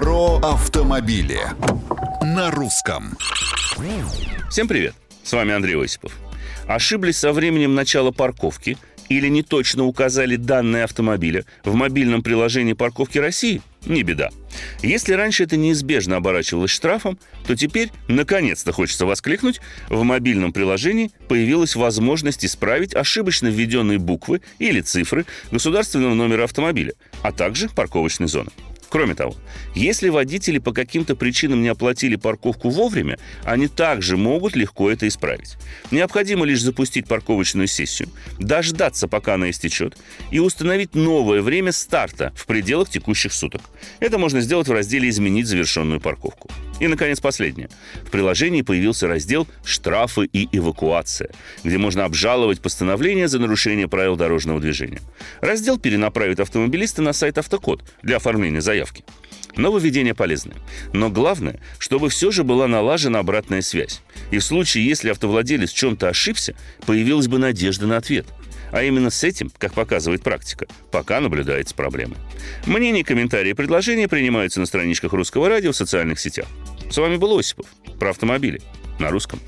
Про автомобили на русском. Всем привет! С вами Андрей Осипов. Ошиблись со временем начала парковки или не точно указали данные автомобиля в мобильном приложении парковки России? Не беда. Если раньше это неизбежно оборачивалось штрафом, то теперь, наконец-то хочется воскликнуть, в мобильном приложении появилась возможность исправить ошибочно введенные буквы или цифры государственного номера автомобиля, а также парковочной зоны. Кроме того, если водители по каким-то причинам не оплатили парковку вовремя, они также могут легко это исправить. Необходимо лишь запустить парковочную сессию, дождаться, пока она истечет, и установить новое время старта в пределах текущих суток. Это можно сделать в разделе «Изменить завершенную парковку». И, наконец, последнее. В приложении появился раздел «Штрафы и эвакуация», где можно обжаловать постановление за нарушение правил дорожного движения. Раздел перенаправит автомобилиста на сайт «Автокод» для оформления заявки. Нововведение полезное. Но главное, чтобы все же была налажена обратная связь. И в случае, если автовладелец в чем-то ошибся, появилась бы надежда на ответ – а именно с этим, как показывает практика, пока наблюдается проблема. Мнения, комментарии и предложения принимаются на страничках Русского радио в социальных сетях. С вами был Осипов. Про автомобили. На русском.